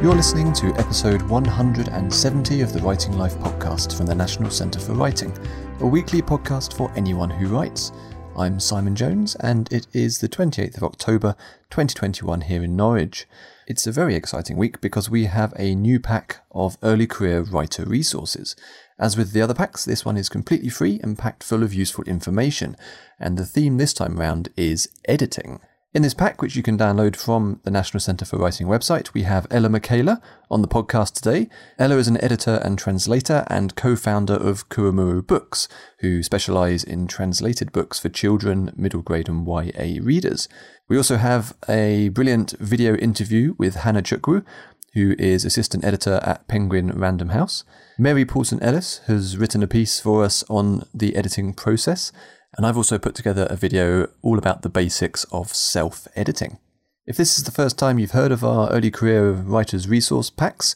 You're listening to episode 170 of the Writing Life podcast from the National Centre for Writing, a weekly podcast for anyone who writes. I'm Simon Jones, and it is the 28th of October 2021 here in Norwich. It's a very exciting week because we have a new pack of early career writer resources. As with the other packs, this one is completely free and packed full of useful information, and the theme this time round is editing. In this pack, which you can download from the National Centre for Writing website, we have Ella Micheler on the podcast today. Ella is an editor and translator and co founder of Kurumuru Books, who specialise in translated books for children, middle grade, and YA readers. We also have a brilliant video interview with Hannah Chukwu, who is assistant editor at Penguin Random House. Mary Paulson Ellis has written a piece for us on the editing process and I've also put together a video all about the basics of self editing. If this is the first time you've heard of our early career writers resource packs,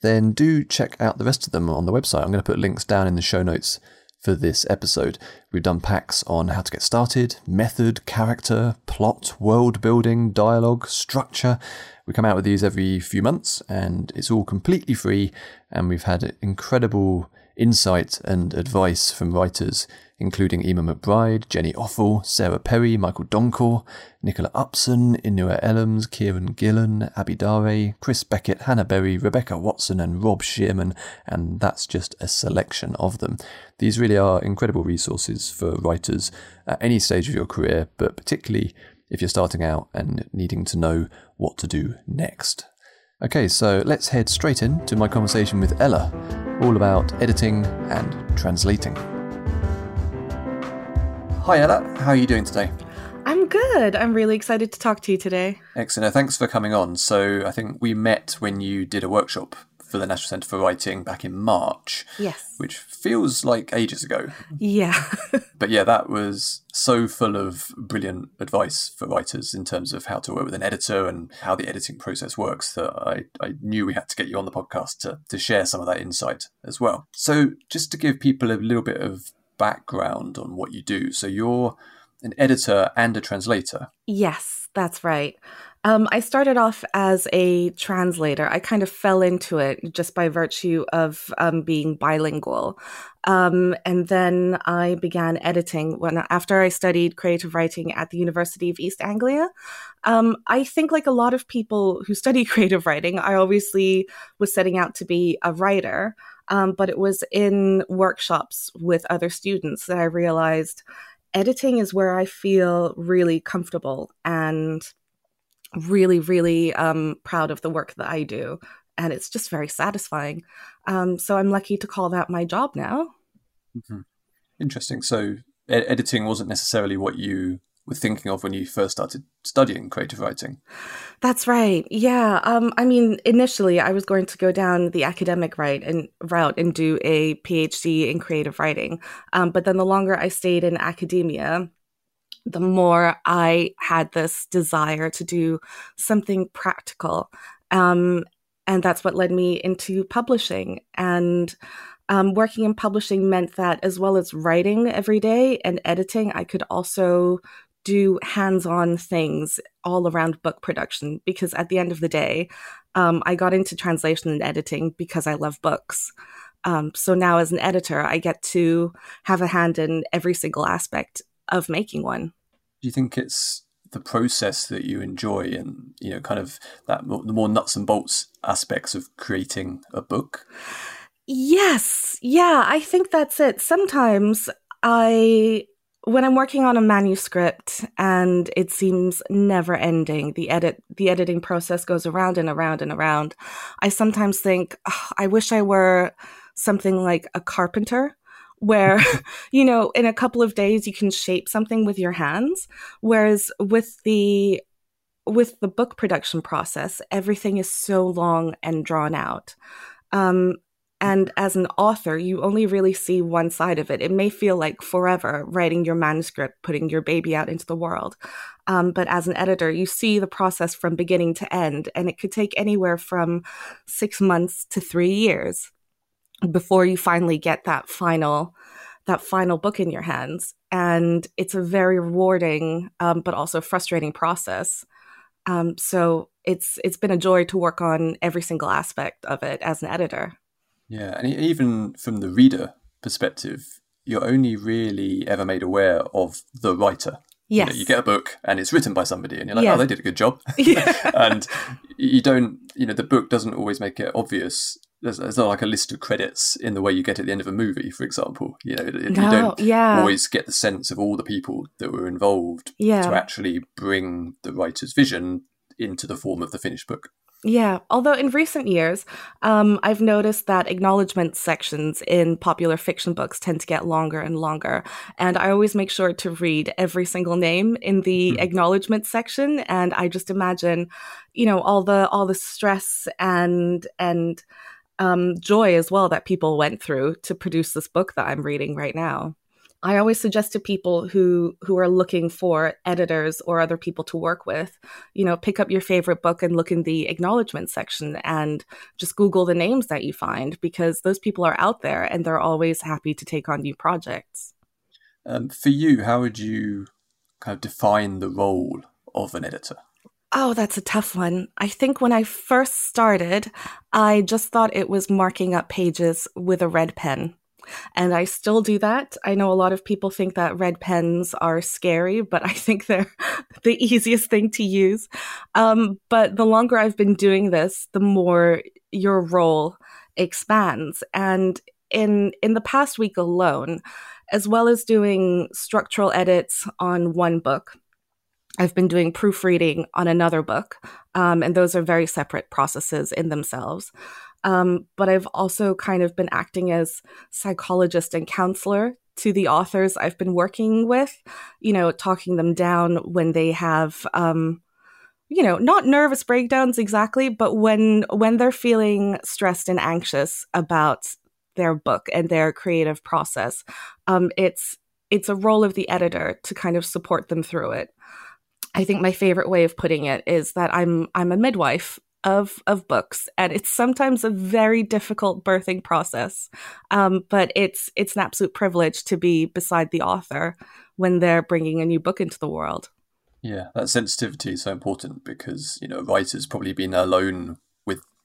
then do check out the rest of them on the website. I'm going to put links down in the show notes for this episode. We've done packs on how to get started, method, character, plot, world building, dialogue, structure. We come out with these every few months and it's all completely free. And we've had incredible insight and advice from writers including Emma McBride, Jenny Offill, Sarah Perry, Michael Donkor, Nicola Upson, Inua Ellams, Kieron Gillen, Abi Daré, Chris Beckett, Hannah Berry, Rebecca Watson, and Rob Shearman, and that's just a selection of them. These really are incredible resources for writers at any stage of your career, but particularly if you're starting out and needing to know what to do next. Okay, so let's head straight in to my conversation with Ella, all about editing and translating. Hi, Ella. How are you doing today? I'm good. I'm really excited to talk to you today. Excellent. Thanks for coming on. So, I think we met when you did a workshop for the National Centre for Writing back in March. Yes. Which feels like ages ago. Yeah. but yeah, that was so full of brilliant advice for writers in terms of how to work with an editor and how the editing process works that I, I knew we had to get you on the podcast to, to share some of that insight as well. So, just to give people a little bit of background on what you do. So you're an editor and a translator. Yes, that's right. Um, I started off as a translator. I kind of fell into it just by virtue of um, being bilingual. Um, and then I began editing when after I studied creative writing at the University of East Anglia. Um, I think, like a lot of people who study creative writing, I obviously was setting out to be a writer. Um, but it was in workshops with other students that I realized editing is where I feel really comfortable and really, really um, proud of the work that I do. And it's just very satisfying. Um, so I'm lucky to call that my job now. Mm-hmm. Interesting. So editing wasn't necessarily what you were thinking of when you first started studying creative writing. That's right. Yeah. Um, I mean, initially, I was going to go down the academic route and route and do a PhD in creative writing. Um, but then the longer I stayed in academia, the more I had this desire to do something practical. Um, and that's what led me into publishing. And um, working in publishing meant that as well as writing every day and editing, I could also do hands on things all around book production because at the end of the day, um, I got into translation and editing because I love books. Um, so now, as an editor, I get to have a hand in every single aspect of making one. Do you think it's the process that you enjoy and you know kind of that the more nuts and bolts aspects of creating a book yes yeah i think that's it sometimes i when I'm working on a manuscript and it seems never ending, the edit the editing process goes around and around and around. I sometimes think, oh, I wish I were something like a carpenter where you know in a couple of days you can shape something with your hands whereas with the with the book production process everything is so long and drawn out um, and as an author, you only really see one side of it. It may feel like forever writing your manuscript, putting your baby out into the world. Um, but as an editor, you see the process from beginning to end, and it could take anywhere from six months to three years before you finally get that final that final book in your hands. And it's a very rewarding, um, but also frustrating process. Um, so it's it's been a joy to work on every single aspect of it as an editor. Yeah, and even from the reader perspective, you're only really ever made aware of the writer. Yes. You, know, you get a book and it's written by somebody, and you're like, Yeah. oh, they did a good job. Yeah. and you don't, you know, the book doesn't always make it obvious. There's, there's not like a list of credits in the way you get at the end of a movie, for example. You know, you No, don't yeah. always get the sense of all the people that were involved Yeah. to actually bring the writer's vision into the form of the finished book. Yeah, although in recent years, um, I've noticed that acknowledgement sections in popular fiction books tend to get longer and longer. And I always make sure to read every single name in the Mhm. acknowledgement section. And I just imagine, you know, all the all the stress and and um, joy as well that people went through to produce this book that I'm reading right now. I always suggest to people who who are looking for editors or other people to work with, you know, pick up your favorite book and look in the acknowledgement section and just Google the names that you find because those people are out there and they're always happy to take on new projects. Um, for you, how would you kind of define the role of an editor? Oh, that's a tough one. I think when I first started, I just thought it was marking up pages with a red pen. And I still do that. I know a lot of people think that red pens are scary, but I think they're the easiest thing to use. Um, but the longer I've been doing this, the more your role expands. And in in the past week alone, as well as doing structural edits on one book, I've been doing proofreading on another book, um, and those are very separate processes in themselves. Um, but I've also kind of been acting as psychologist and counselor to the authors I've been working with, you know, talking them down when they have, um, you know, not nervous breakdowns exactly, but when when they're feeling stressed and anxious about their book and their creative process, um, it's it's a role of the editor to kind of support them through it. I think my favorite way of putting it is that I'm I'm a midwife of of books, and it's sometimes a very difficult birthing process. Um, but it's it's an absolute privilege to be beside the author when they're bringing a new book into the world. Yeah, that sensitivity is so important because you know writer's probably been alone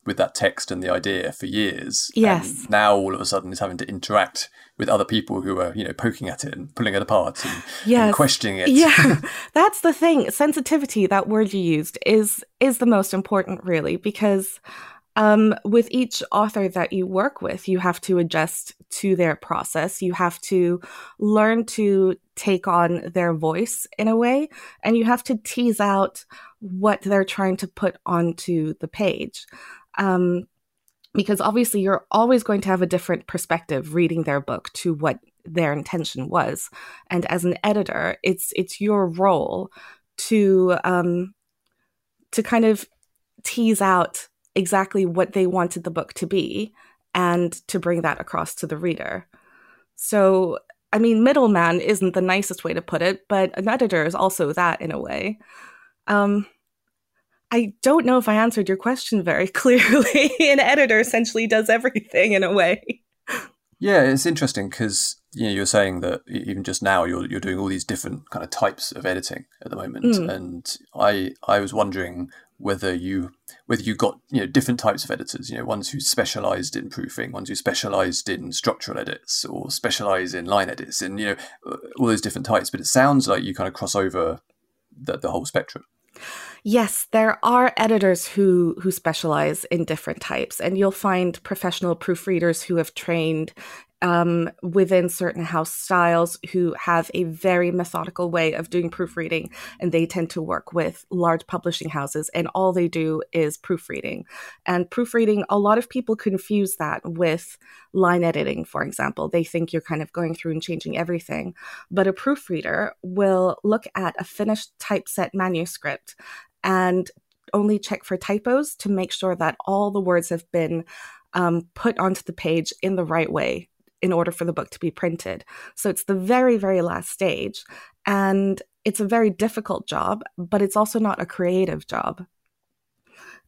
with that text and the idea for years. Yes. And now all of a sudden is having to interact with other people who are you know poking at it and pulling it apart and, and questioning it. Yeah, that's the thing. Sensitivity, that word you used, is is the most important, really, because um, with each author that you work with, you have to adjust to their process. You have to learn to take on their voice in a way, and you have to tease out what they're trying to put onto the page. Um, because obviously, you're always going to have a different perspective reading their book to what their intention was. And as an editor, it's it's your role to um, to kind of tease out exactly what they wanted the book to be and to bring that across to the reader. So, I mean, middleman isn't the nicest way to put it, but an editor is also that in a way. Um, I don't know if I answered your question very clearly. An editor essentially does everything in a way. Yeah, it's interesting because you know you're saying that even just now you're you're doing all these different kind of types of editing at the moment, Mm. and I I was wondering whether you whether you got you know different types of editors, you know ones who specialised in proofing, ones who specialised in structural edits, or specialise in line edits, and you know uh, all those different types. But it sounds like you kind of cross over the the whole spectrum. Yes, there are editors who who specialize in different types, and you'll find professional proofreaders who have trained um, within certain house styles who have a very methodical way of doing proofreading, and they tend to work with large publishing houses, and all they do is proofreading. And proofreading, a lot of people confuse that with line editing, for example. They think you're kind of going through and changing everything, but a proofreader will look at a finished typeset manuscript and only check for typos to make sure that all the words have been um, put onto the page in the right way in order for the book to be printed. So it's the very, very last stage. And it's a very difficult job, but it's also not a creative job.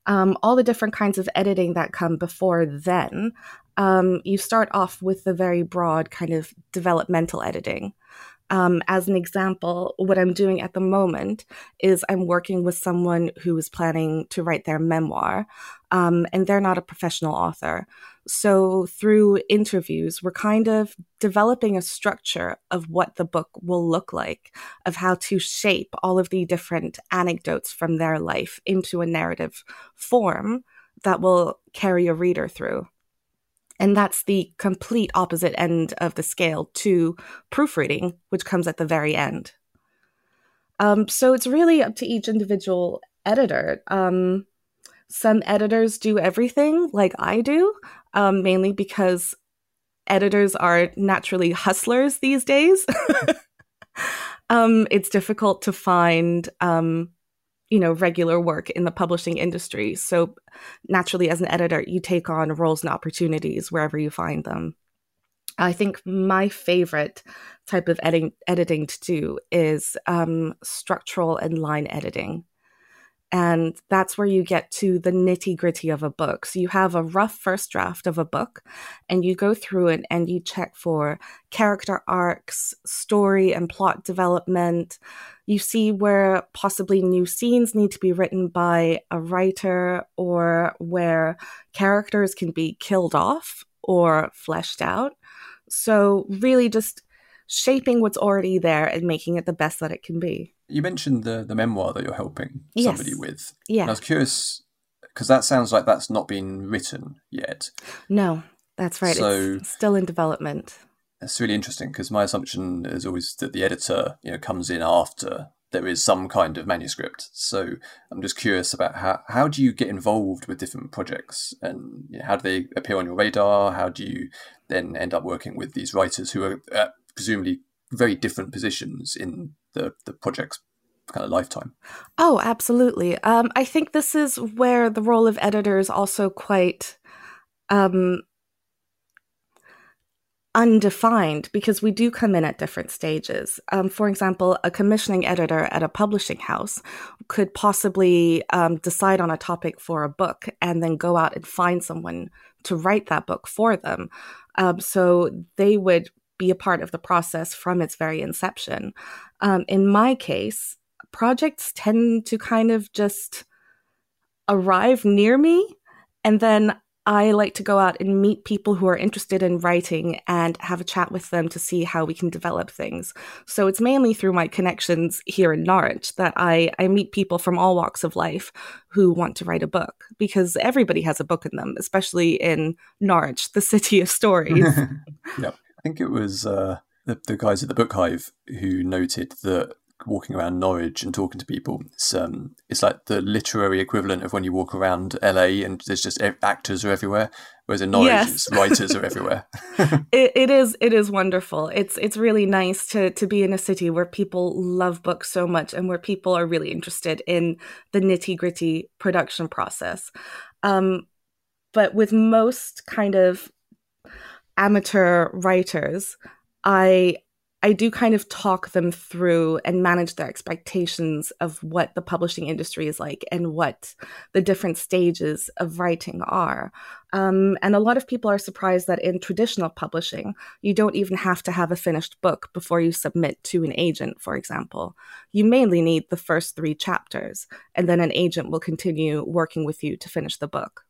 Um, all the different kinds of editing that come before then, um, you start off with the very broad kind of developmental editing. Um, as an example, what I'm doing at the moment is I'm working with someone who is planning to write their memoir, um, and they're not a professional author. So, through interviews, we're kind of developing a structure of what the book will look like, of how to shape all of the different anecdotes from their life into a narrative form that will carry a reader through. And that's the complete opposite end of the scale to proofreading, which comes at the very end. Um, so it's really up to each individual editor. Um, some editors do everything like I do, um, mainly because editors are naturally hustlers these days. Um, it's difficult to find um, you know regular work in the publishing industry so naturally as an editor you take on roles and opportunities wherever you find them i think my favorite type of editing, editing to do is um, structural and line editing and that's where you get to the nitty gritty of a book. So you have a rough first draft of a book, and you go through it and you check for character arcs, story and plot development. You see where possibly new scenes need to be written by a writer, or where characters can be killed off or fleshed out. So, really, just shaping what's already there and making it the best that it can be. You mentioned the the memoir that you're helping yes. somebody with. Yeah. And I was curious because that sounds like that's not been written yet. No, that's right. So it's still in development. That's really interesting because my assumption is always that the editor, you know, comes in after there is some kind of manuscript. So I'm just curious about how how do you get involved with different projects and you know, how do they appear on your radar? How do you then end up working with these writers who are presumably very different positions in the the project's kind of lifetime. Oh, absolutely. Um, I think this is where the role of editor is also quite um, undefined because we do come in at different stages. Um, for example, a commissioning editor at a publishing house could possibly um, decide on a topic for a book and then go out and find someone to write that book for them. Um, so they would be a part of the process from its very inception. Um, in my case, projects tend to kind of just arrive near me and then I like to go out and meet people who are interested in writing and have a chat with them to see how we can develop things. So it's mainly through my connections here in Norwich that I, I meet people from all walks of life who want to write a book because everybody has a book in them, especially in Norwich, the city of stories. yep. I think it was uh, the, the guys at the Book Hive who noted that walking around Norwich and talking to people, it's, um, it's like the literary equivalent of when you walk around LA and there's just actors are everywhere. Whereas in Norwich, yes. writers are everywhere. it, it is it is wonderful. It's it's really nice to to be in a city where people love books so much and where people are really interested in the nitty gritty production process. Um, but with most kind of amateur writers, I I do kind of talk them through and manage their expectations of what the publishing industry is like and what the different stages of writing are. Um, and a lot of people are surprised that in traditional publishing, you don't even have to have a finished book before you submit to an agent, for example. You mainly need the first three chapters, and then an agent will continue working with you to finish the book.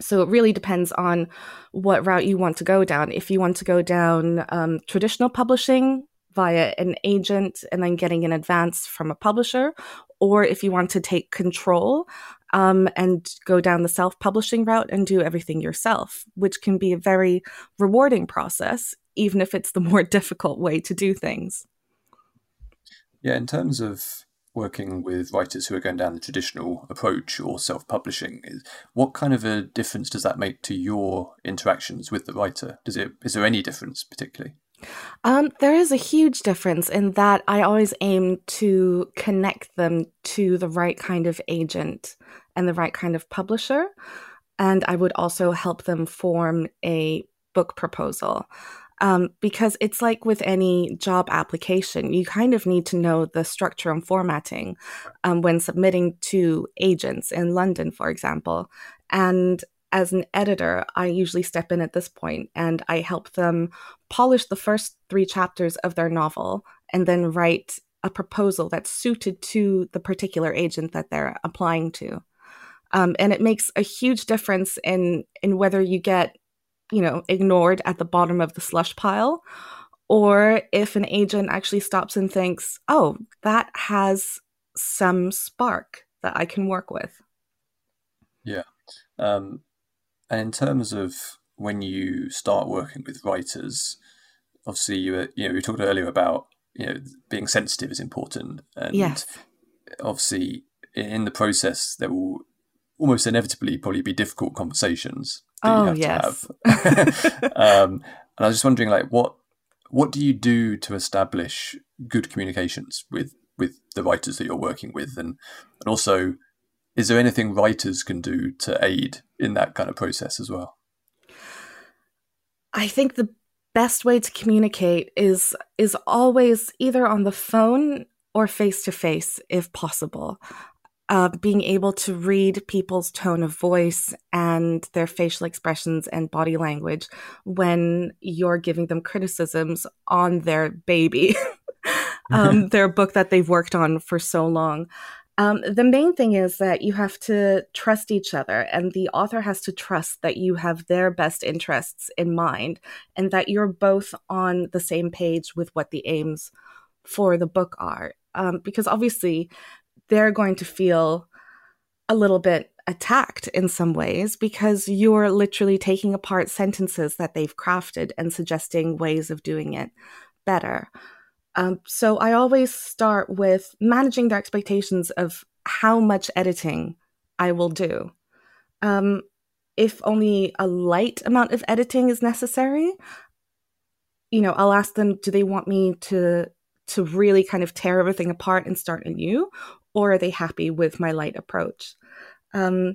So it really depends on what route you want to go down. If you want to go down um, traditional publishing via an agent and then getting an advance from a publisher, or if you want to take control um, and go down the self publishing route and do everything yourself, which can be a very rewarding process, even if it's the more difficult way to do things. Yeah, in terms of working with writers who are going down the traditional approach or self-publishing what kind of a difference does that make to your interactions with the writer does it is there any difference particularly um, there is a huge difference in that I always aim to connect them to the right kind of agent and the right kind of publisher. And I would also help them form a book proposal. Um, because it's like with any job application, you kind of need to know the structure and formatting um, when submitting to agents in London, for example. And as an editor, I usually step in at this point and I help them polish the first three chapters of their novel and then write a proposal that's suited to the particular agent that they're applying to. Um, and it makes a huge difference in in whether you get, you know, ignored at the bottom of the slush pile, or if an agent actually stops and thinks, "Oh, that has some spark that I can work with." Yeah, um, and in terms of when you start working with writers, obviously you were, you know we talked earlier about you know being sensitive is important, and yes. obviously in the process there will almost inevitably probably be difficult conversations that oh, you have yes. to have. um, and I was just wondering, like, what what do you do to establish good communications with with the writers that you're working with, and and also, is there anything writers can do to aid in that kind of process as well? I think the best way to communicate is is always either on the phone or face to face if possible uh, being able to read people's tone of voice and their facial expressions and body language when you're giving them criticisms on their baby, um, their book that they've worked on for so long. Um, the main thing is that you have to trust each other, and the author has to trust that you have their best interests in mind and that you're both on the same page with what the aims for the book are. Um, because obviously, they're going to feel a little bit attacked in some ways because you're literally taking apart sentences that they've crafted and suggesting ways of doing it better. Um, so I always start with managing their expectations of how much editing I will do. Um, if only a light amount of editing is necessary, you know, I'll ask them, do they want me to to really kind of tear everything apart and start anew, or are they happy with my light approach? Um,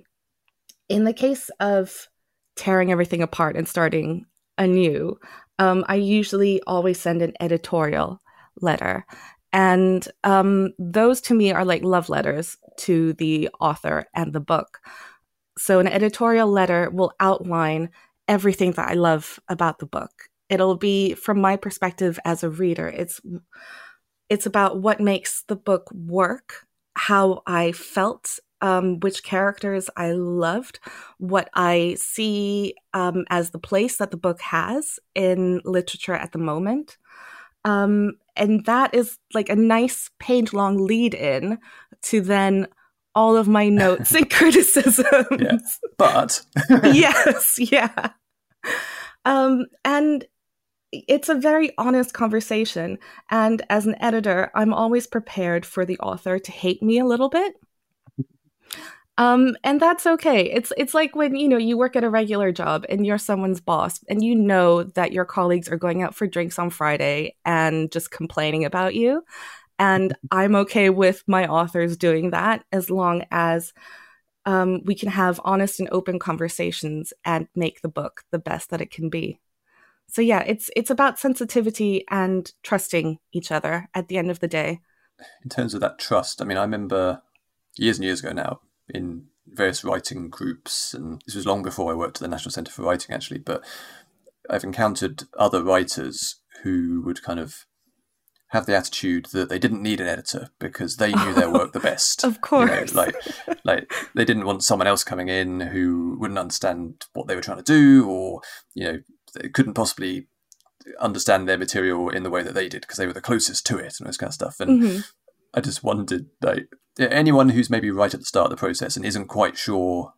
in the case of tearing everything apart and starting anew, um, I usually always send an editorial letter. And um, those to me are like love letters to the author and the book. So, an editorial letter will outline everything that I love about the book. It'll be from my perspective as a reader. It's it's about what makes the book work how I felt, um, which characters I loved, what I see um, as the place that the book has in literature at the moment. Um, and that is like a nice page long lead in to then all of my notes and criticisms. Yeah. But yes, yeah. Um, and it's a very honest conversation. And as an editor, I'm always prepared for the author to hate me a little bit. Um, and that's okay. It's it's like when you know you work at a regular job and you're someone's boss, and you know that your colleagues are going out for drinks on Friday and just complaining about you. And I'm okay with my authors doing that as long as um, we can have honest and open conversations and make the book the best that it can be so yeah, it's it's about sensitivity and trusting each other at the end of the day. In terms of that trust, I mean, I remember years and years ago now in various writing groups, and this was long before I worked at the National Centre for Writing, actually. But I've encountered other writers who would kind of have the attitude that they didn't need an editor because they knew their work the best. of course, you know, like like they didn't want someone else coming in who wouldn't understand what they were trying to do, or you know couldn't possibly understand their material in the way that they did because they were the closest to it and this kind of stuff. And mm-hmm. I just wondered, like, anyone who's maybe right at the start of the process and isn't quite sure,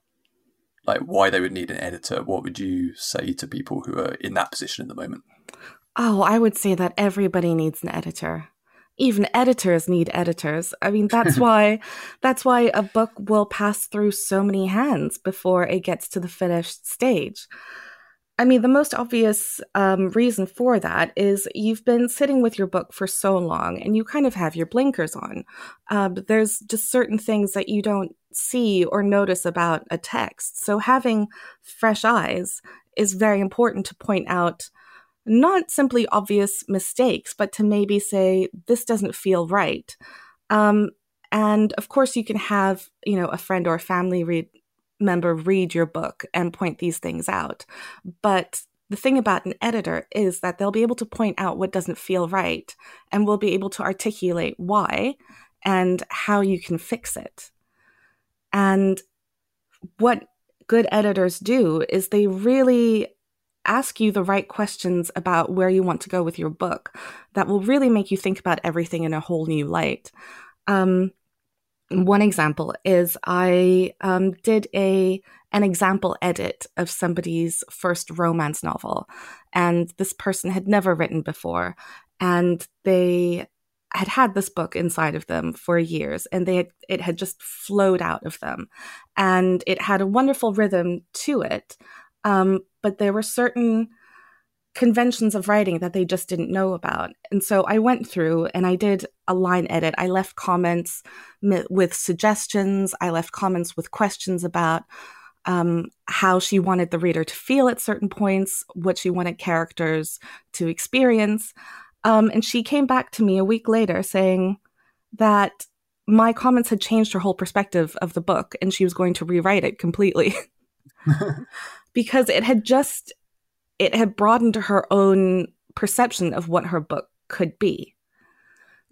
like, why they would need an editor, what would you say to people who are in that position at the moment? Oh, I would say that everybody needs an editor. Even editors need editors. I mean, that's why that's why a book will pass through so many hands before it gets to the finished stage. I mean, the most obvious um, reason for that is you've been sitting with your book for so long and you kind of have your blinkers on. Uh, there's just certain things that you don't see or notice about a text. So having fresh eyes is very important to point out not simply obvious mistakes, but to maybe say, this doesn't feel right. Um, and of course, you can have, you know, a friend or a family read member read your book and point these things out. But the thing about an editor is that they'll be able to point out what doesn't feel right and we'll be able to articulate why and how you can fix it. And what good editors do is they really ask you the right questions about where you want to go with your book that will really make you think about everything in a whole new light. Um, one example is I um, did a an example edit of somebody's first romance novel, and this person had never written before, and they had had this book inside of them for years, and they had, it had just flowed out of them, and it had a wonderful rhythm to it, um, but there were certain conventions of writing that they just didn't know about. And so I went through and I did a line edit. I left comments with suggestions, I left comments with questions about um, how she wanted the reader to feel at certain points, what she wanted characters to experience. Um, and she came back to me a week later saying that my comments had changed her whole perspective of the book and she was going to rewrite it completely. because it had just it had broadened her own perception of what her book could be.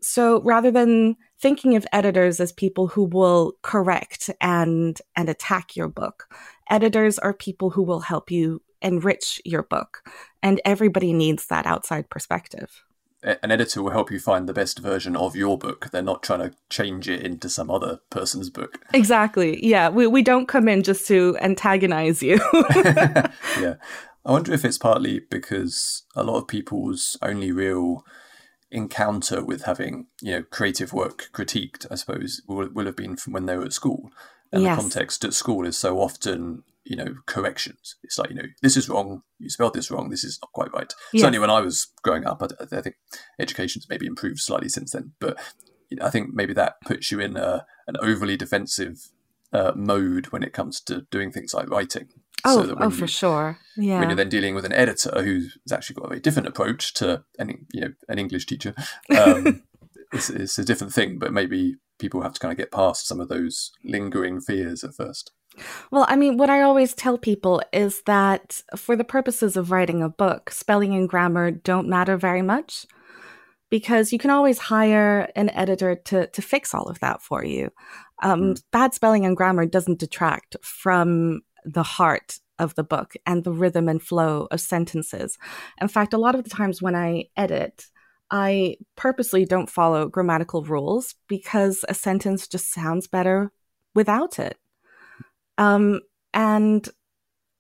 So rather than thinking of editors as people who will correct and and attack your book, editors are people who will help you enrich your book, and everybody needs that outside perspective. An editor will help you find the best version of your book. They're not trying to change it into some other person's book. Exactly. Yeah. We, we don't come in just to antagonize you. yeah. I wonder if it's partly because a lot of people's only real encounter with having you know creative work critiqued, I suppose, will, will have been from when they were at school, and yes. the context at school is so often you know corrections. It's like you know this is wrong, you spelled this wrong, this is not quite right. Yes. Certainly, when I was growing up, I, I think education's maybe improved slightly since then, but you know, I think maybe that puts you in a, an overly defensive uh, mode when it comes to doing things like writing. Oh, so oh, you, for sure. Yeah. When you're then dealing with an editor who's actually got a very different approach to any, you know, an English teacher, um, it's, it's a different thing. But maybe people have to kind of get past some of those lingering fears at first. Well, I mean, what I always tell people is that for the purposes of writing a book, spelling and grammar don't matter very much because you can always hire an editor to to fix all of that for you. Um, mm. Bad spelling and grammar doesn't detract from the heart of the book and the rhythm and flow of sentences. In fact, a lot of the times when I edit, I purposely don't follow grammatical rules because a sentence just sounds better without it. Um, and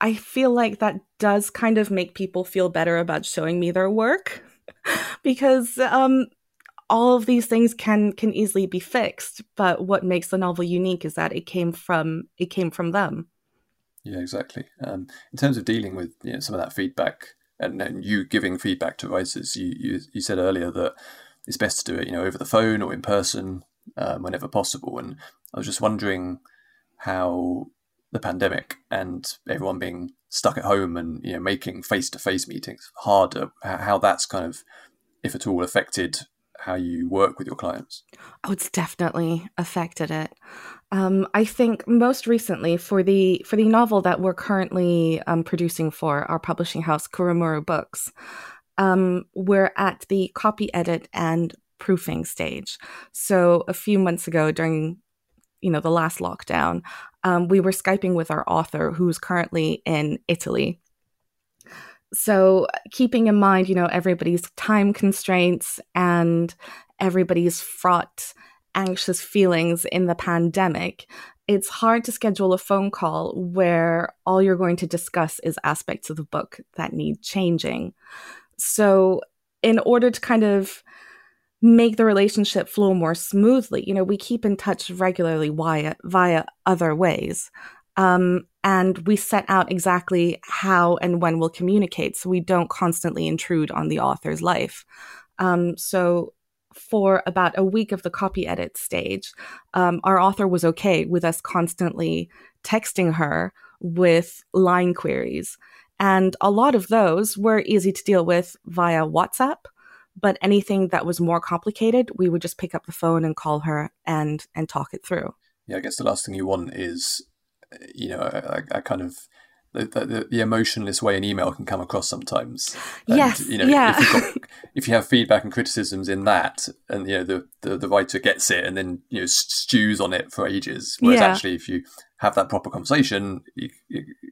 I feel like that does kind of make people feel better about showing me their work because um, all of these things can can easily be fixed. But what makes the novel unique is that it came from it came from them. Yeah, exactly. Um, in terms of dealing with you know, some of that feedback and, and you giving feedback to writers, you, you, you said earlier that it's best to do it, you know, over the phone or in person um, whenever possible. And I was just wondering how the pandemic and everyone being stuck at home and you know making face to face meetings harder, how that's kind of, if at all, affected how you work with your clients. Oh, it's definitely affected it. Um, I think most recently for the for the novel that we're currently um, producing for our publishing house, Kurumuru Books, um, we're at the copy edit and proofing stage. So a few months ago, during you know the last lockdown, um, we were skyping with our author, who's currently in Italy. So keeping in mind, you know, everybody's time constraints and everybody's fraught anxious feelings in the pandemic, it's hard to schedule a phone call where all you're going to discuss is aspects of the book that need changing. So, in order to kind of make the relationship flow more smoothly, you know, we keep in touch regularly via via other ways. Um, and we set out exactly how and when we'll communicate so we don't constantly intrude on the author's life. Um, so for about a week of the copy edit stage, um, our author was okay with us constantly texting her with line queries. And a lot of those were easy to deal with via WhatsApp. But anything that was more complicated, we would just pick up the phone and call her and and talk it through. Yeah, I guess the last thing you want is you know, a, kind of the, the, the, emotionless way an email can come across sometimes. And, yes, you know, yeah. if, got, if, you have feedback and criticisms in that, and you know the, the, the writer gets it and then you know stews on it for ages, whereas Yeah. actually if you have that proper conversation, you,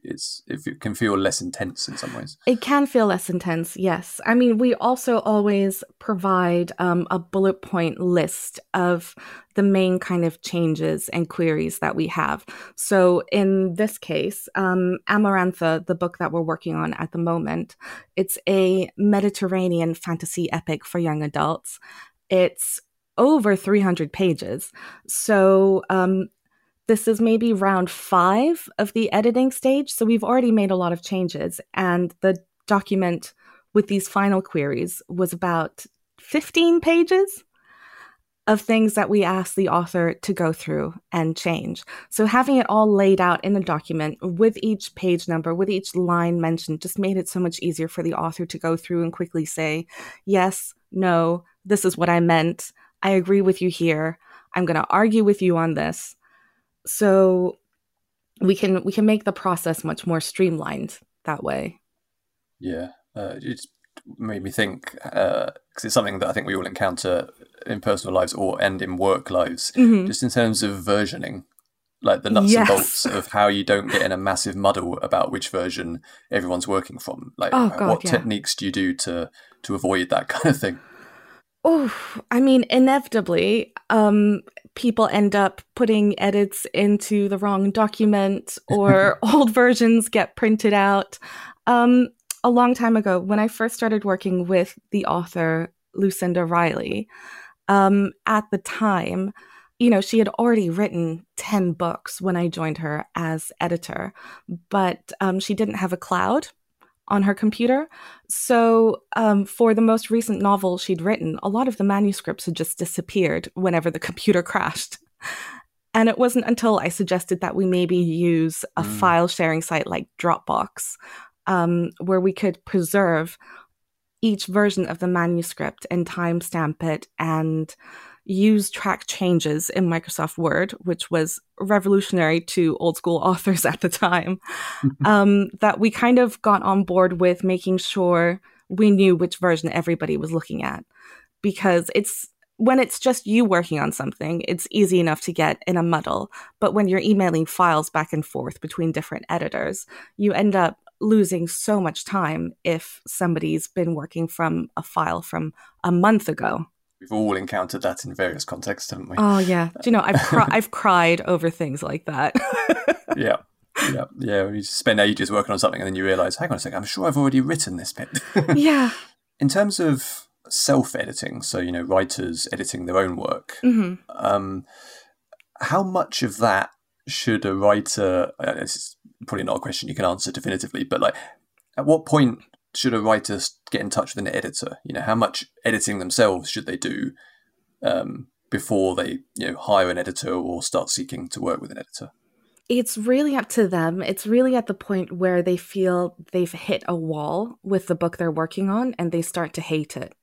it's if it can feel less intense in some ways. It can feel less intense, yes. I mean, we also always provide um, a bullet point list of the main kind of changes and queries that we have. So, in this case, um, Amarantha, the book that we're working on at the moment, it's a Mediterranean fantasy epic for young adults. It's over 300 pages. So, um, this is maybe round five of the editing stage. So we've already made a lot of changes. And the document with these final queries was about 15 pages of things that we asked the author to go through and change. So having it all laid out in a document with each page number, with each line mentioned, just made it so much easier for the author to go through and quickly say, yes, no, this is what I meant. I agree with you here. I'm going to argue with you on this so we can we can make the process much more streamlined that way Yeah, uh, it made me think because it's something that I think we all encounter in personal lives or and in work lives, Mhm. just in terms of versioning, like the nuts Yes. and bolts of how you don't get in a massive muddle about which version everyone's working from. Like, Oh, God, what yeah. techniques do you do to to avoid that kind of thing? Oh i mean inevitably um people end up putting edits into the wrong document or old versions get printed out. Um a long time ago when i first started working with the author lucinda riley um at the time you know she had already written 10 books when i joined her as editor but um, she didn't have a cloud on her computer so, um, for the most recent novel she'd written, a lot of the manuscripts had just disappeared whenever the computer crashed. And it wasn't until I suggested that we maybe use a Mm. file sharing site like Dropbox, um, where we could preserve each version of the manuscript and timestamp it and use track changes in Microsoft Word, which was revolutionary to old school authors at the time um, that we kind of got on board with making sure we knew which version everybody was looking at. Because it's when it's just you working on something, it's easy enough to get in a muddle. But when you're emailing files back and forth between different editors, you end up losing so much time if somebody's been working from a file from a month ago. We've all encountered that in various contexts, haven't we? Oh yeah, do you know I've cri- I've cried over things like that. yeah. Yeah, yeah. You spend ages working on something, and then you realise, hang on a second, I'm sure I've already written this bit. yeah. in terms of self-editing, so you know, writers editing their own work, hmm um, how much of that should a writer? Uh, this is probably not a question you can answer definitively, but like, at what point should a writer get in touch with an editor? You know, how much editing themselves should they do um, before they, you know, hire an editor or start seeking to work with an editor? it's really up to them. It's really at the point where they feel they've hit a wall with the book they're working on and they start to hate it.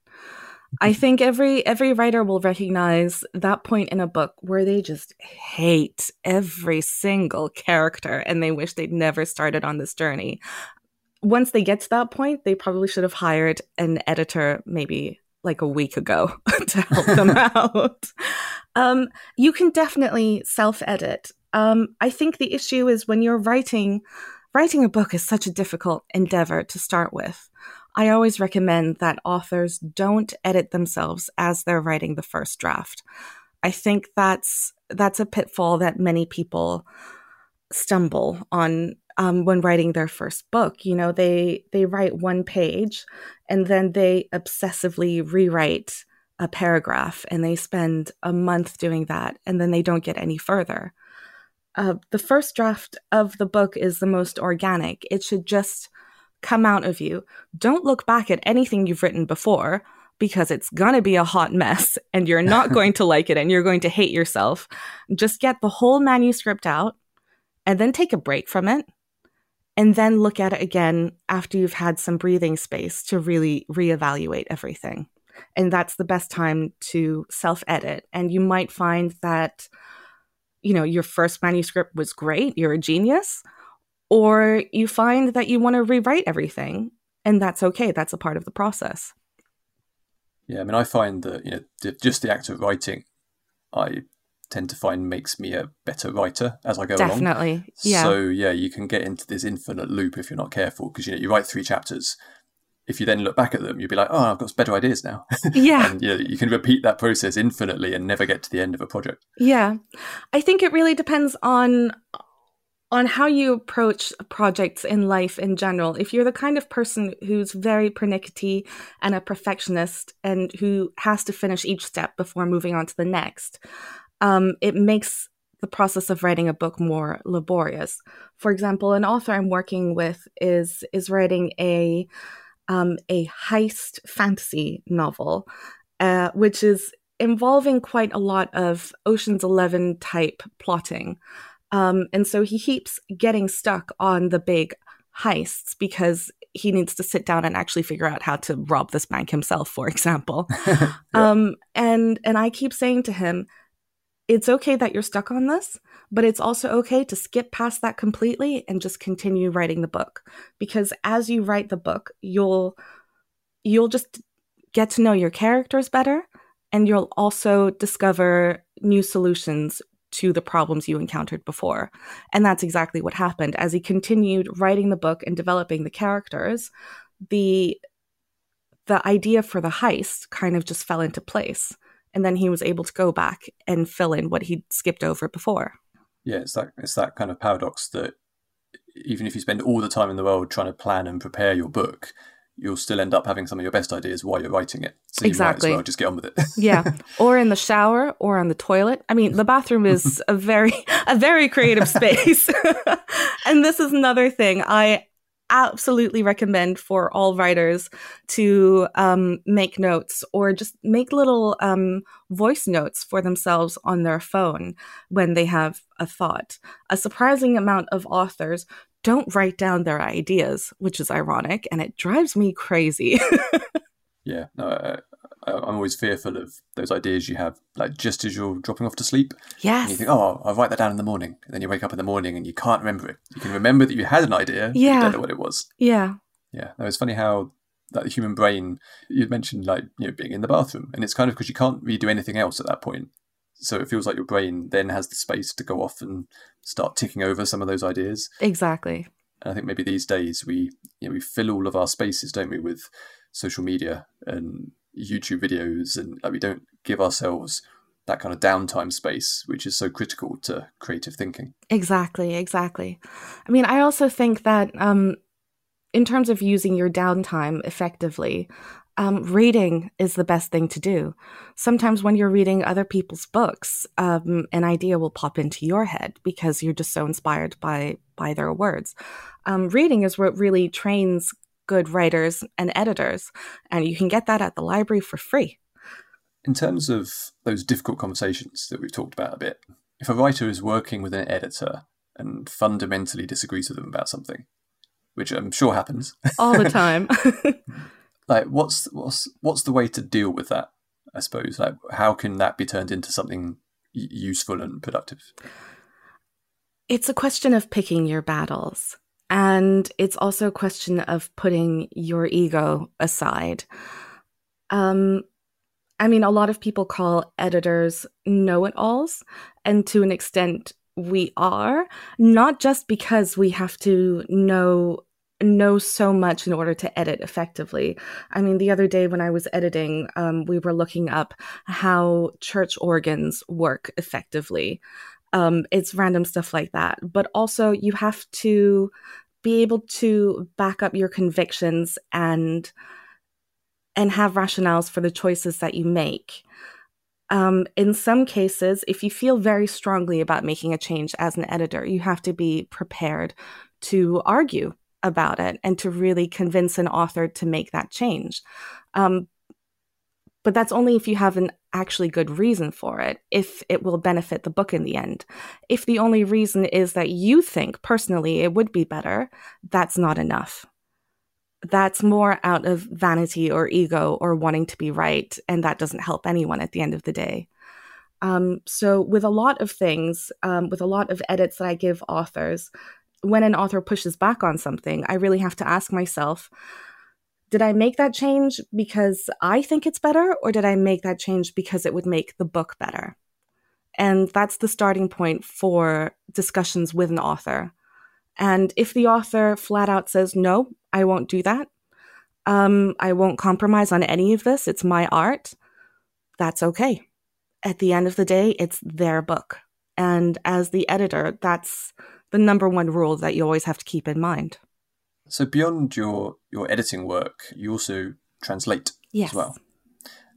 I think every every writer will recognize that point in a book where they just hate every single character and they wish they'd never started on this journey. Once they get to that point, they probably should have hired an editor maybe like a week ago to help them out. Um, you can definitely self-edit. Um, I think the issue is when you're writing, writing a book is such a difficult endeavor to start with. I always recommend that authors don't edit themselves as they're writing the first draft. I think that's that's a pitfall that many people stumble on um, when writing their first book. You know, they they write one page and then they obsessively rewrite a paragraph and they spend a month doing that and then they don't get any further. Uh, the first draft of the book is the most organic. It should just come out of you. Don't look back at anything you've written before because it's going to be a hot mess and you're not going to like it and you're going to hate yourself. Just get the whole manuscript out and then take a break from it and then look at it again after you've had some breathing space to really reevaluate everything. And that's the best time to self edit. And you might find that you know, your first manuscript was great, you're a genius, or you find that you want to rewrite everything, and that's okay. That's a part of the process. Yeah, I mean, I find that you know, just the act of writing, I tend to find makes me a better writer as I go Definitely. along. Definitely. Yeah. So yeah, you can get into this infinite loop if you're not careful because you know you write three chapters. If you then look back at them, you'll be like, "Oh, I've got better ideas now." Yeah. and you know, you can repeat that process infinitely and never get to the end of a project. Yeah. I think it really depends on on how you approach projects in life in general. If you're the kind of person who's very pernickety and a perfectionist and who has to finish each step before moving on to the next, um, it makes the process of writing a book more laborious. For example, an author I'm working with is is writing a um, a heist fantasy novel, uh, which is involving quite a lot of Ocean's Eleven type plotting. Um, and so he keeps getting stuck on the big heists because he needs to sit down and actually figure out how to rob this bank himself, for example. yeah. um, and and I keep saying to him, it's okay that you're stuck on this, but it's also okay to skip past that completely and just continue writing the book. Because as you write the book, you'll you'll just get to know your characters better and you'll also discover new solutions to the problems you encountered before. And that's exactly what happened. As he continued writing the book and developing the characters, the the idea for the heist kind of just fell into place. And then he was able to go back and fill in what he'd skipped over before. Yeah, it's that it's that kind of paradox that even if you spend all the time in the world trying to plan and prepare your book, you'll still end up having some of your best ideas while you're writing it. So exactly. well just get on with it. yeah. Or in the shower or on the toilet. I mean, the bathroom is a very a very creative space. and this is another thing I absolutely recommend for all writers to um, make notes or just make little um, voice notes for themselves on their phone when they have a thought. A surprising amount of authors don't write down their ideas, which is ironic, and it drives me crazy. yeah, no, I, I'm always fearful of those ideas you have, like just as you're dropping off to sleep. Yes. And you think, oh, I'll write that down in the morning. And then you wake up in the morning and you can't remember it. You can remember that you had an idea, yeah. you don't know what it was. Yeah. Yeah. No, it's funny how that the human brain, you mentioned like, you know, being in the bathroom. And it's kind of because you can't really do anything else at that point. So it feels like your brain then has the space to go off and start ticking over some of those ideas. Exactly. And I think maybe these days we you know we fill all of our spaces, don't we, with social media and YouTube videos, and like, we don't give ourselves that kind of downtime space, which is so critical to creative thinking. Exactly, exactly. I mean, I also think that um, in terms of using your downtime effectively, um, reading is the best thing to do. Sometimes when you're reading other people's books, um, an idea will pop into your head because you're just so inspired by by their words. Um, reading is what really trains good writers and editors, and you can get that at the library for free. In terms of those difficult conversations that we've talked about a bit, if a writer is working with an editor and fundamentally disagrees with them about something, which I'm sure happens all the time. like what's what's what's the way to deal with that i suppose like how can that be turned into something useful and productive it's a question of picking your battles and it's also a question of putting your ego aside um i mean a lot of people call editors know-it-alls and to an extent we are not just because we have to know know so much in order to edit effectively. I mean, the other day when I was editing, um, we were looking up how church organs work effectively. Um, it's random stuff like that. But also, you have to be able to back up your convictions and and have rationales for the choices that you make. Um, in some cases, if you feel very strongly about making a change as an editor, you have to be prepared to argue about it and to really convince an author to make that change. Um, but that's only if you have an actually good reason for it, if it will benefit the book in the end. If the only reason is that you think personally it would be better, that's not enough. That's more out of vanity or ego or wanting to be right, and that doesn't help anyone at the end of the day. Um, so, with a lot of things, um, with a lot of edits that I give authors, when an author pushes back on something, I really have to ask myself, did I make that change because I think it's better, or did I make that change because it would make the book better? And that's the starting point for discussions with an author. And if the author flat out says, no, I won't do that, um, I won't compromise on any of this, it's my art, that's okay. At the end of the day, it's their book. And as the editor, that's the number one rule that you always have to keep in mind. So beyond your your editing work, you also translate yes. as well.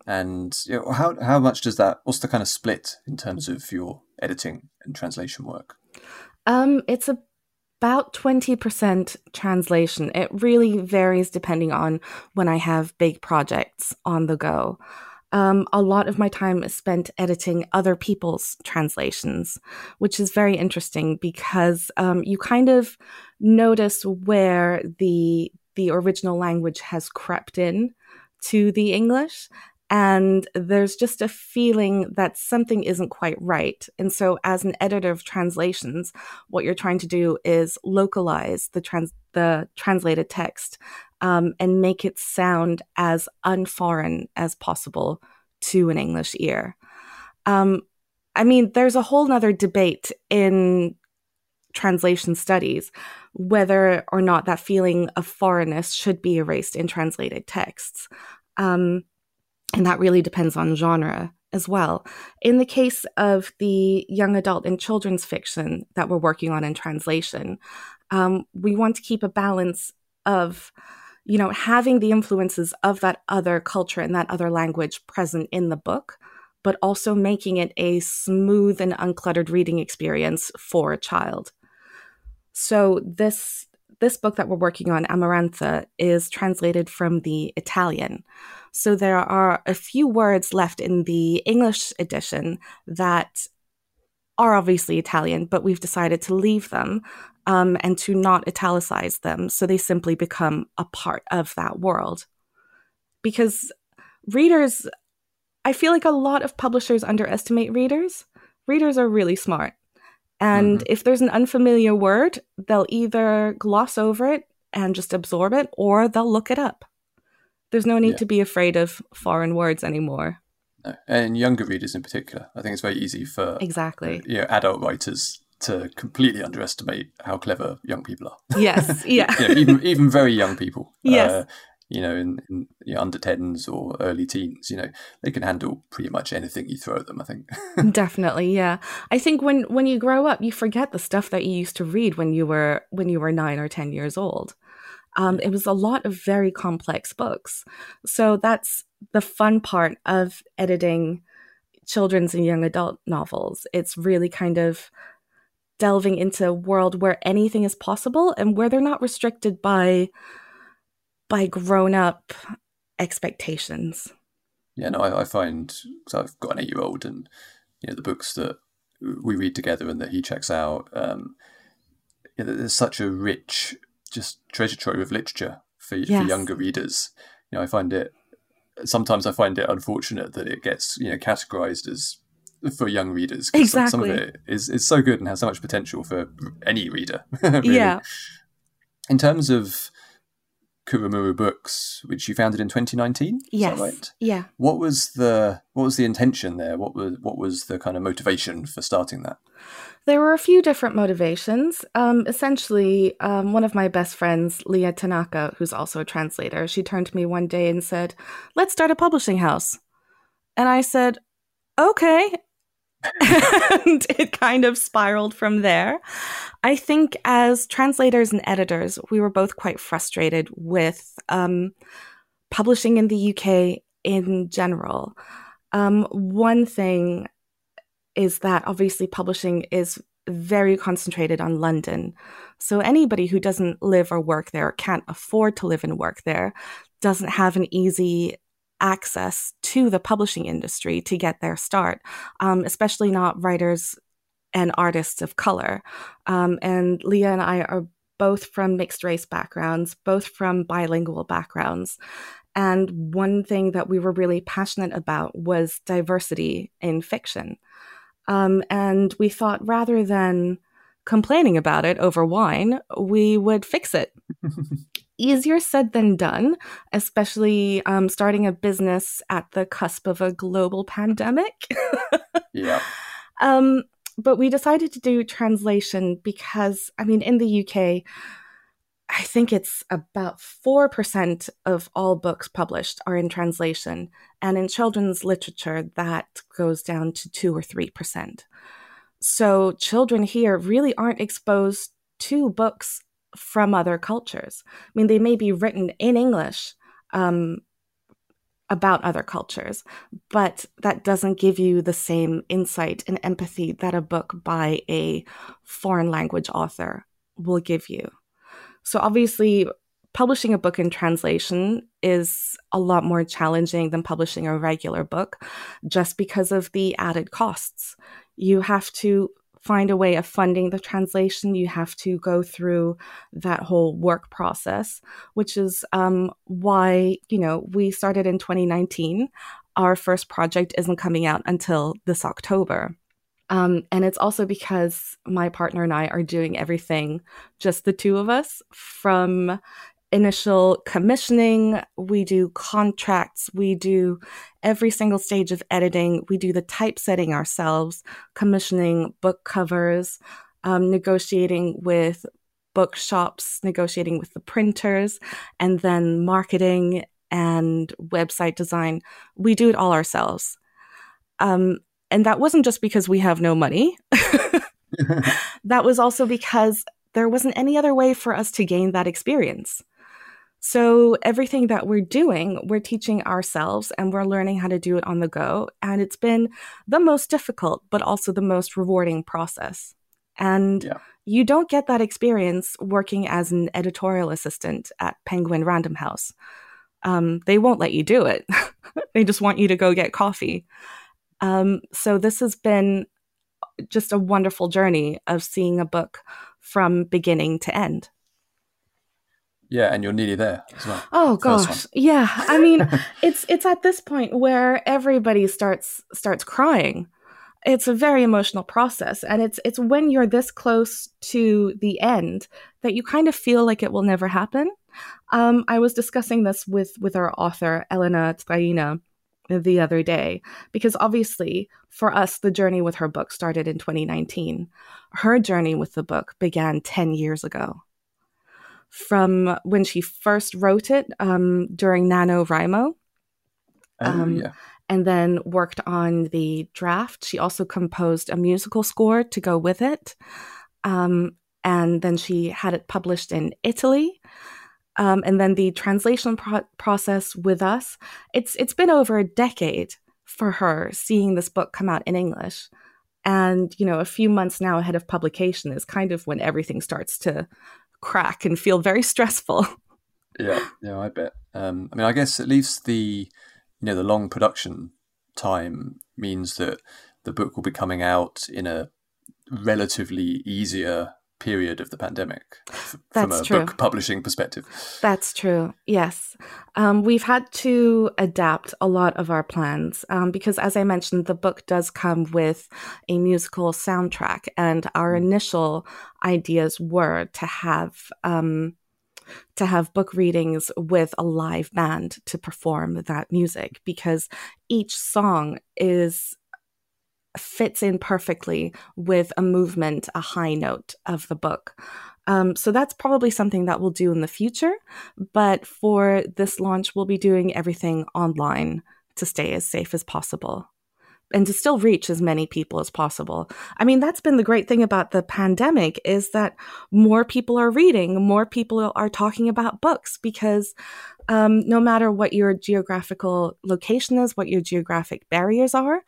And you know, how how much does that? What's the kind of split in terms of your editing and translation work? Um, it's about twenty percent translation. It really varies depending on when I have big projects on the go um, a lot of my time is spent editing other people's translations, which is very interesting because um, you kind of notice where the the original language has crept in to the English. And there's just a feeling that something isn't quite right. And so, as an editor of translations, what you're trying to do is localize the trans- the translated text um, and make it sound as unforeign as possible to an English ear. Um, I mean, there's a whole nother debate in translation studies whether or not that feeling of foreignness should be erased in translated texts. Um, and that really depends on genre as well. In the case of the young adult and children's fiction that we're working on in translation, um, we want to keep a balance of you know, having the influences of that other culture and that other language present in the book, but also making it a smooth and uncluttered reading experience for a child. So this this book that we're working on, Amarantha, is translated from the Italian. So there are a few words left in the English edition that are obviously Italian, but we've decided to leave them um, and to not italicize them. So they simply become a part of that world. Because readers, I feel like a lot of publishers underestimate readers. Readers are really smart. And mm-hmm. if there's an unfamiliar word, they'll either gloss over it and just absorb it, or they'll look it up. There's no need yeah. to be afraid of foreign words anymore. No. And younger readers in particular. I think it's very easy for exactly you know, adult writers to completely underestimate how clever young people are. Yes, yeah. you know, even even very young people. Yes. Uh, you know, in, in you know, under tens or early teens, you know, they can handle pretty much anything you throw at them. I think. Definitely, yeah. I think when when you grow up, you forget the stuff that you used to read when you were when you were nine or ten years old. Um, it was a lot of very complex books. So that's the fun part of editing children's and young adult novels. It's really kind of delving into a world where anything is possible and where they're not restricted by by grown up expectations. Yeah, no, I, I find because I've got an eight year old, and you know the books that we read together and that he checks out. Um, you know, there's such a rich, just treasure trove of literature for, yes. for younger readers. You know, I find it sometimes I find it unfortunate that it gets you know categorized as for young readers. Exactly. Some, some, of it is, is so good and has so much potential for any reader. really. Yeah. In terms of Kurumuru Books, which you founded in 2019, yes. right? Yeah. What was the what was the intention there? What was what was the kind of motivation for starting that? There were a few different motivations. Um, essentially, um, one of my best friends, Leah Tanaka, who's also a translator, she turned to me one day and said, "Let's start a publishing house." And I said, "Okay." and it kind of spiraled from there. I think as translators and editors, we were both quite frustrated with um, publishing in the UK in general. Um, one thing is that obviously publishing is very concentrated on London. So anybody who doesn't live or work there, can't afford to live and work there, doesn't have an easy access to the publishing industry to get their start, um, especially not writers and artists of color. Um, and Leah and I are both from mixed race backgrounds, both from bilingual backgrounds. And one thing that we were really passionate about was diversity in fiction. Um, and we thought rather than complaining about it over wine, we would fix it. Easier said than done, especially um, starting a business at the cusp of a global pandemic. yeah. Um, but we decided to do translation because, I mean, in the UK, I think it's about 4% of all books published are in translation. And in children's literature, that goes down to 2 or 3%. So children here really aren't exposed to books from other cultures. I mean, they may be written in English um, about other cultures, but that doesn't give you the same insight and empathy that a book by a foreign language author will give you. So, obviously, publishing a book in translation is a lot more challenging than publishing a regular book just because of the added costs. You have to find a way of funding the translation. You have to go through that whole work process, which is um, why, you know, we started in 2019. Our first project isn't coming out until this October. Um, and it's also because my partner and I are doing everything, just the two of us, from initial commissioning, we do contracts, we do every single stage of editing, we do the typesetting ourselves, commissioning book covers, um, negotiating with bookshops, negotiating with the printers, and then marketing and website design. We do it all ourselves. Um, and that wasn't just because we have no money. that was also because there wasn't any other way for us to gain that experience. So, everything that we're doing, we're teaching ourselves and we're learning how to do it on the go. And it's been the most difficult, but also the most rewarding process. And yeah. you don't get that experience working as an editorial assistant at Penguin Random House. Um, they won't let you do it, they just want you to go get coffee. Um, so, this has been just a wonderful journey of seeing a book from beginning to end. Yeah, and you're nearly there as well. Oh gosh. Yeah. I mean, it's it's at this point where everybody starts starts crying. It's a very emotional process and it's it's when you're this close to the end that you kind of feel like it will never happen. Um, I was discussing this with with our author Elena Traina the other day because obviously for us the journey with her book started in 2019. Her journey with the book began 10 years ago from when she first wrote it um, during NaNoWriMo. Oh, um, yeah. And then worked on the draft. She also composed a musical score to go with it. Um, and then she had it published in Italy. Um, and then the translation pro- process with us. It's it's been over a decade for her seeing this book come out in English. And, you know, a few months now ahead of publication is kind of when everything starts to crack and feel very stressful. Yeah, yeah, I bet. Um, I mean, I guess at least the you know the long production time means that the book will be coming out in a relatively easier period of the pandemic from a true. book publishing perspective. That's true. Yes. Um, we've had to adapt a lot of our plans um, because, as I mentioned, the book does come with a musical soundtrack, and our mm. initial ideas were to have. Um, to have book readings with a live band to perform that music because each song is fits in perfectly with a movement, a high note of the book. Um, so that's probably something that we'll do in the future. But for this launch, we'll be doing everything online to stay as safe as possible and to still reach as many people as possible. I mean, that's been the great thing about the pandemic is that more people are reading, more people are talking about books because um, no matter what your geographical location is, what your geographic barriers are,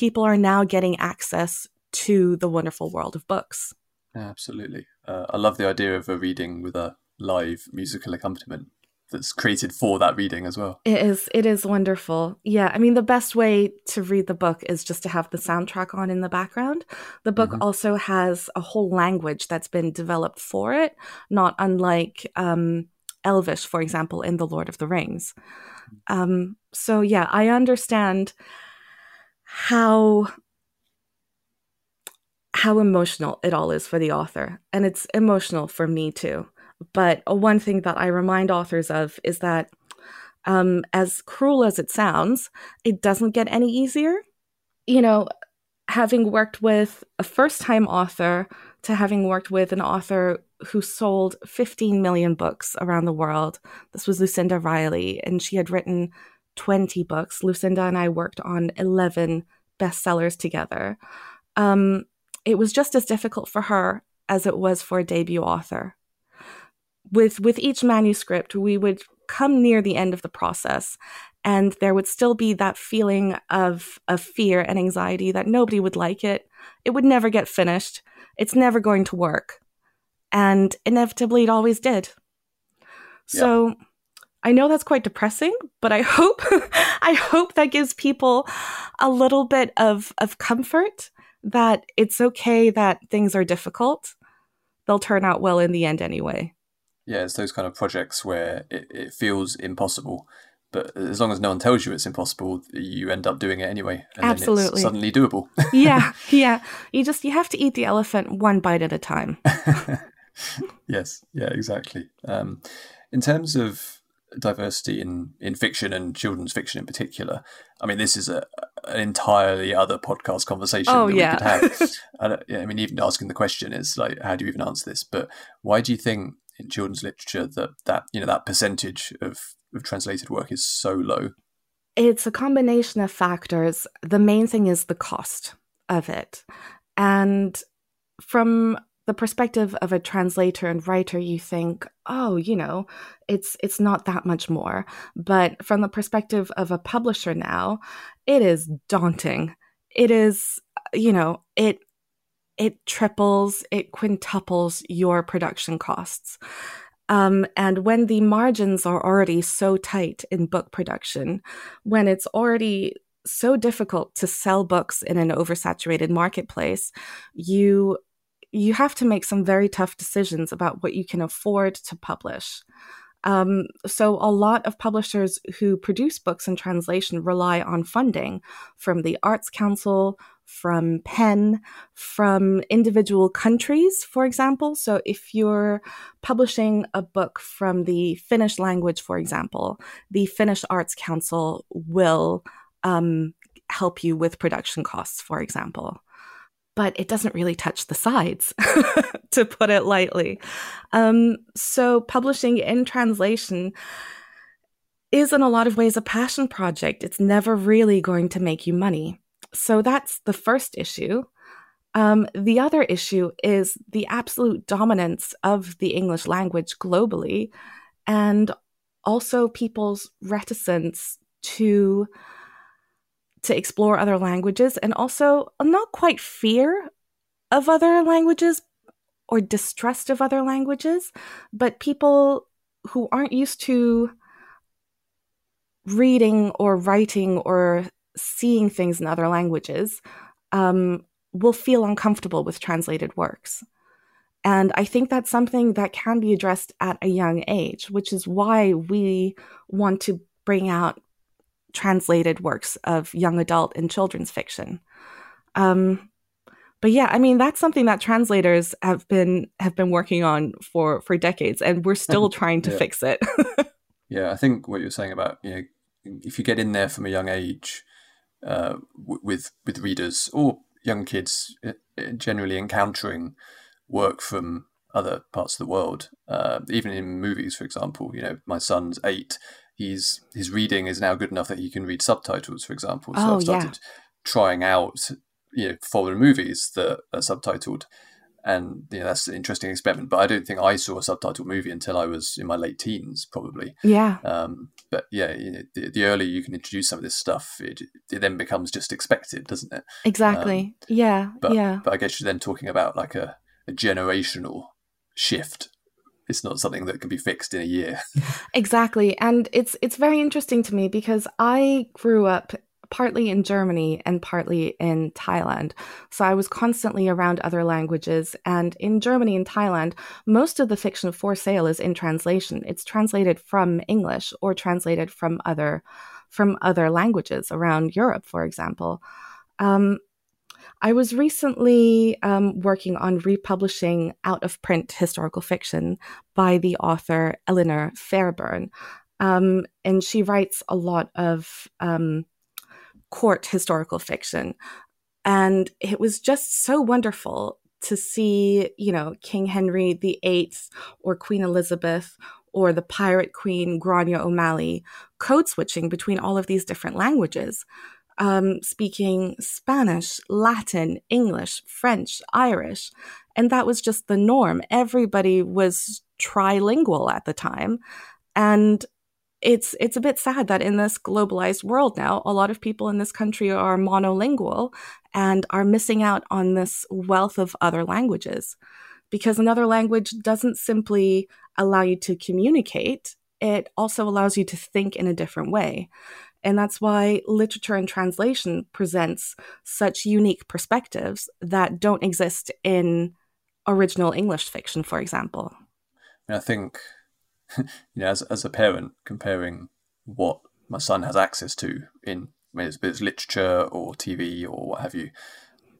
people are now getting access to the wonderful world of books. Absolutely. Uh, I love the idea of a reading with a live musical accompaniment that's created for that reading as well. It is it is wonderful. Yeah, I mean the best way to read the book is just to have the soundtrack on in the background. The book mm-hmm. also has a whole language that's been developed for it, not unlike um, Elvish, for example, in The Lord of the Rings. Um, so yeah, I understand how how emotional it all is for the author, and it's emotional for me too. But one thing that I remind authors of is that, um, as cruel as it sounds, it doesn't get any easier. You know, having worked with a first time author to having worked with an author who sold 15 million books around the world. This was Lucinda Riley, and she had written 20 books. Lucinda and I worked on 11 bestsellers together. Um, it was just as difficult for her as it was for a debut author. With, with each manuscript, we would come near the end of the process, and there would still be that feeling of, of fear and anxiety that nobody would like it. It would never get finished. It's never going to work. And inevitably, it always did. So yeah. I know that's quite depressing, but I hope I hope that gives people a little bit of, of comfort that it's okay that things are difficult. They'll turn out well in the end anyway. Yeah, it's those kind of projects where it, it feels impossible but as long as no one tells you it's impossible, you end up doing it anyway. And Absolutely. suddenly doable. yeah, yeah. You just you have to eat the elephant one bite at a time. yes, yeah, exactly. Um, in terms of diversity in, in fiction and children's fiction in particular, I mean, this is a an entirely other podcast conversation oh, that yeah. we could have. I, uh, I mean, even asking the question is like, how do you even answer this? But why do you think in children's literature that that you know that percentage of of translated work is so low? It's a combination of factors. The main thing is the cost of it. And from the perspective of a translator and writer you think oh you know it's it's not that much more. But from the perspective of a publisher now it is daunting. It is you know it it triples it quintuples your production costs. Um, and when the margins are already so tight in book production, when it's already so difficult to sell books in an oversaturated marketplace, you you have to make some very tough decisions about what you can afford to publish. Um, so, a lot of publishers who produce books in translation rely on funding from the Arts Council, from PEN, from individual countries, for example. So, if you're publishing a book from the Finnish language, for example, the Finnish Arts Council will um, help you with production costs, for example but it doesn't really touch the sides, to put it lightly. Um, so, publishing in translation is, in a lot of ways, a passion project. It's never really going to make you money. So, that's the first issue. Um, the other issue is the absolute dominance of the English language globally, and also people's reticence to to explore other languages and also not quite fear of other languages or distrust of other languages, but people who aren't used to reading or writing or seeing things in other languages um, will feel uncomfortable with translated works. And I think that's something that can be addressed at a young age, which is why we want to bring out translated works of young adult and children's fiction. Um, but yeah, I mean that's something that translators have been have been working on for for decades, and we're still trying to yeah. fix it. yeah, I think what you're saying about you know if you get in there from a young age uh, w- with with readers or young kids uh, generally encountering work from other parts of the world, uh, even in movies, for example. You know, my son's eight he's his reading is now good enough that he can read subtitles, for example. So oh, I've started yeah. trying out you know foreign movies that are subtitled, and you know that's an interesting experiment. But I don't think I saw a subtitled movie until I was in my late teens, probably. Yeah. Um, but yeah, you know, the, the, earlier you can introduce some of this stuff, it, it then becomes just expected, doesn't it? Exactly. Um, yeah. But, yeah. But I guess you're then talking about like a, a generational shift it's not something that can be fixed in a year. exactly. And it's it's very interesting to me because I grew up partly in Germany and partly in Thailand. So I was constantly around other languages. And in Germany and Thailand, most of the fiction for sale is in translation. It's translated from English or translated from other from other languages around Europe, for example. Um, I was recently um, working on republishing out of print historical fiction by the author Eleanor Fairburn. Um, and she writes a lot of um, court historical fiction. And it was just so wonderful to see, you know, King Henry VIII or Queen Elizabeth or the pirate queen Grania O'Malley code switching between all of these different languages um, speaking Spanish, Latin, English, French, Irish. And that was just the norm. Everybody was trilingual at the time. And it's it's a bit sad that in this globalized world now, a lot of people in this country are monolingual and are missing out on this wealth of other languages. Because another language doesn't simply allow you to communicate, it also allows you to think in a different way. And that's why literature and translation presents such unique perspectives that don't exist in original English fiction, for example. I think, you know, as, as a parent, comparing what my son has access to in I it's, it's literature or TV or what have you,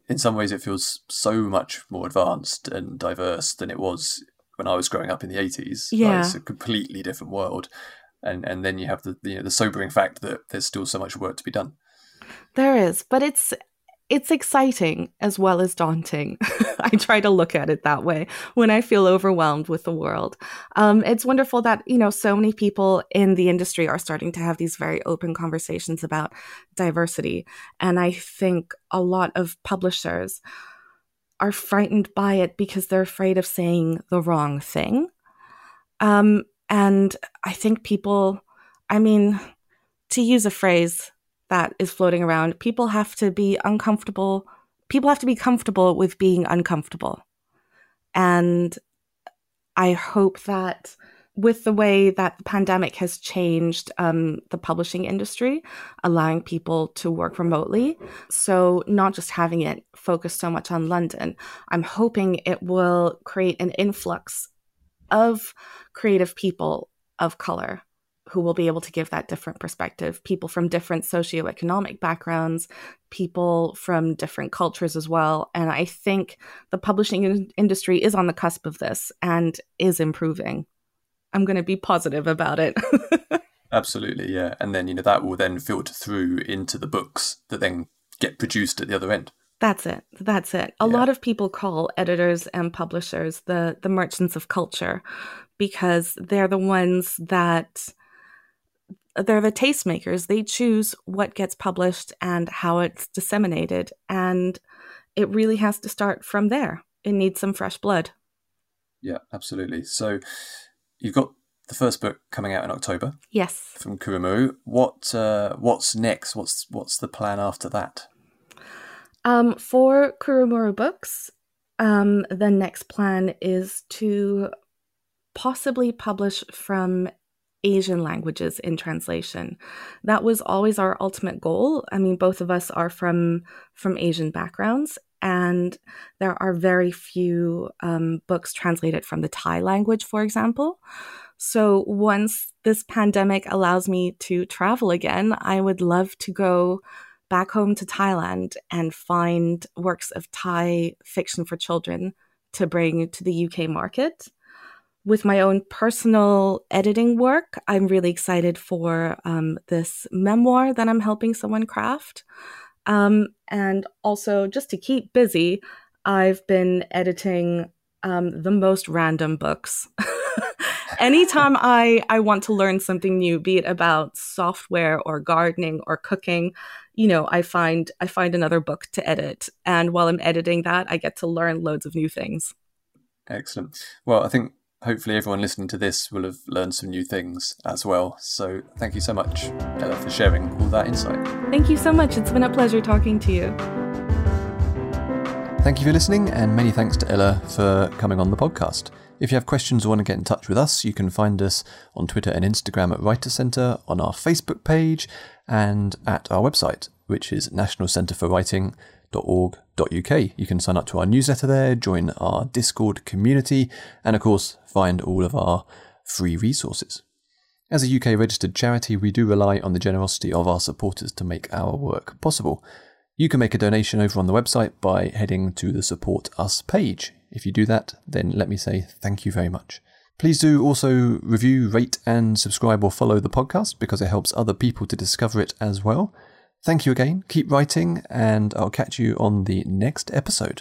in some ways it feels so much more advanced and diverse than it was when I was growing up in the 80s. Yeah. Like, it's a completely different world and and then you have the you know, the sobering fact that there's still so much work to be done. There is, but it's it's exciting as well as daunting. I try to look at it that way when I feel overwhelmed with the world. Um, it's wonderful that you know so many people in the industry are starting to have these very open conversations about diversity, and I think a lot of publishers are frightened by it because they're afraid of saying the wrong thing. Um, and I think people, I mean, to use a phrase that is floating around, people have to be uncomfortable. People have to be comfortable with being uncomfortable. And I hope that with the way that the pandemic has changed um, the publishing industry, allowing people to work remotely, so not just having it focused so much on London, I'm hoping it will create an influx of creative people of color who will be able to give that different perspective. People from different socioeconomic backgrounds people from different cultures as well. And i think the publishing industry is on the cusp of this and is improving. I'm going to be positive about it. Absolutely yeah. And then you know that will then filter through into the books that then get produced at the other end that's it. That's it. A yeah. lot of people call editors and publishers the the merchants of culture because they're the ones that they're the tastemakers. They choose what gets published and how it's disseminated and it really has to start from there. It needs some fresh blood. Yeah, absolutely. So you've got the first book coming out in October. Yes. From Kurumuru. What uh, what's next? What's what's the plan after that? Um, for Kurumuru Books, um, the next plan is to possibly publish from Asian languages in translation. That was always our ultimate goal. I mean, both of us are from from Asian backgrounds, and there are very few um, books translated from the Thai language, for example. So once this pandemic allows me to travel again, I would love to go back home to Thailand and find works of Thai fiction for children to bring to the UK market. With my own personal editing work, I'm really excited for um, this memoir that I'm helping someone craft. Um, and also, just to keep busy, I've been editing um, the most random books. Anytime I, I want to learn something new, be it about software or gardening or cooking, you know, I find I find another book to edit. And while I'm editing that, I get to learn loads of new things. Excellent. Well, I think hopefully everyone listening to this will have learned some new things as well. So thank you so much, Ella, for sharing all that insight. Thank you so much. It's been a pleasure talking to you. Thank you for listening, and many thanks to Ella for coming on the podcast. If you have questions or want to get in touch with us, you can find us on Twitter and Instagram at Writer Centre, on our Facebook page, and at our website, which is nationalcentreforwriting.org.uk. You can sign up to our newsletter there, join our Discord community, and of course, find all of our free resources. As a UK registered charity, we do rely on the generosity of our supporters to make our work possible. You can make a donation over on the website by heading to the Support Us page. If you do that, then let me say thank you very much. Please do also review, rate, and subscribe or follow the podcast because it helps other people to discover it as well. Thank you again, keep writing, and I'll catch you on the next episode.